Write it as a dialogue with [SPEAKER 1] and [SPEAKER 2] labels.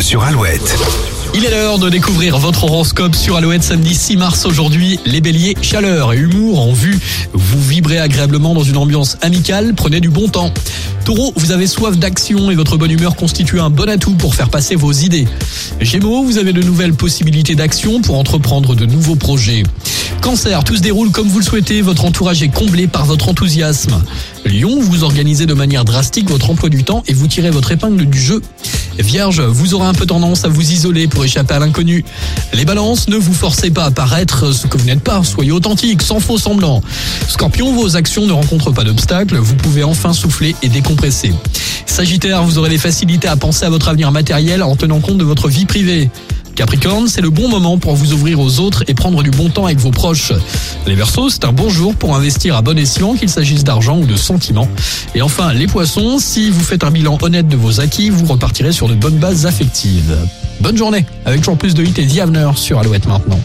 [SPEAKER 1] sur.
[SPEAKER 2] Il est l'heure de découvrir votre horoscope sur Alouette samedi 6 mars aujourd'hui. Les béliers, chaleur et humour en vue. Vous vibrez agréablement dans une ambiance amicale, prenez du bon temps. Taureau, vous avez soif d'action et votre bonne humeur constitue un bon atout pour faire passer vos idées. Gémeaux, vous avez de nouvelles possibilités d'action pour entreprendre de nouveaux projets. Cancer, tout se déroule comme vous le souhaitez, votre entourage est comblé par votre enthousiasme. Lion, vous organisez de manière drastique votre emploi du temps et vous tirez votre épingle du jeu. Vierge, vous aurez un peu tendance à vous isoler pour échapper à l'inconnu. Les balances, ne vous forcez pas à paraître ce que vous n'êtes pas, soyez authentique, sans faux semblant. Scorpion, vos actions ne rencontrent pas d'obstacles, vous pouvez enfin souffler et décompresser. Sagittaire, vous aurez des facilités à penser à votre avenir matériel en tenant compte de votre vie privée. Capricorne, c'est le bon moment pour vous ouvrir aux autres et prendre du bon temps avec vos proches. Les Verseaux, c'est un bon jour pour investir à bon escient, qu'il s'agisse d'argent ou de sentiments. Et enfin, les Poissons, si vous faites un bilan honnête de vos acquis, vous repartirez sur de bonnes bases affectives. Bonne journée, avec toujours plus de hits et The Avener sur Alouette maintenant.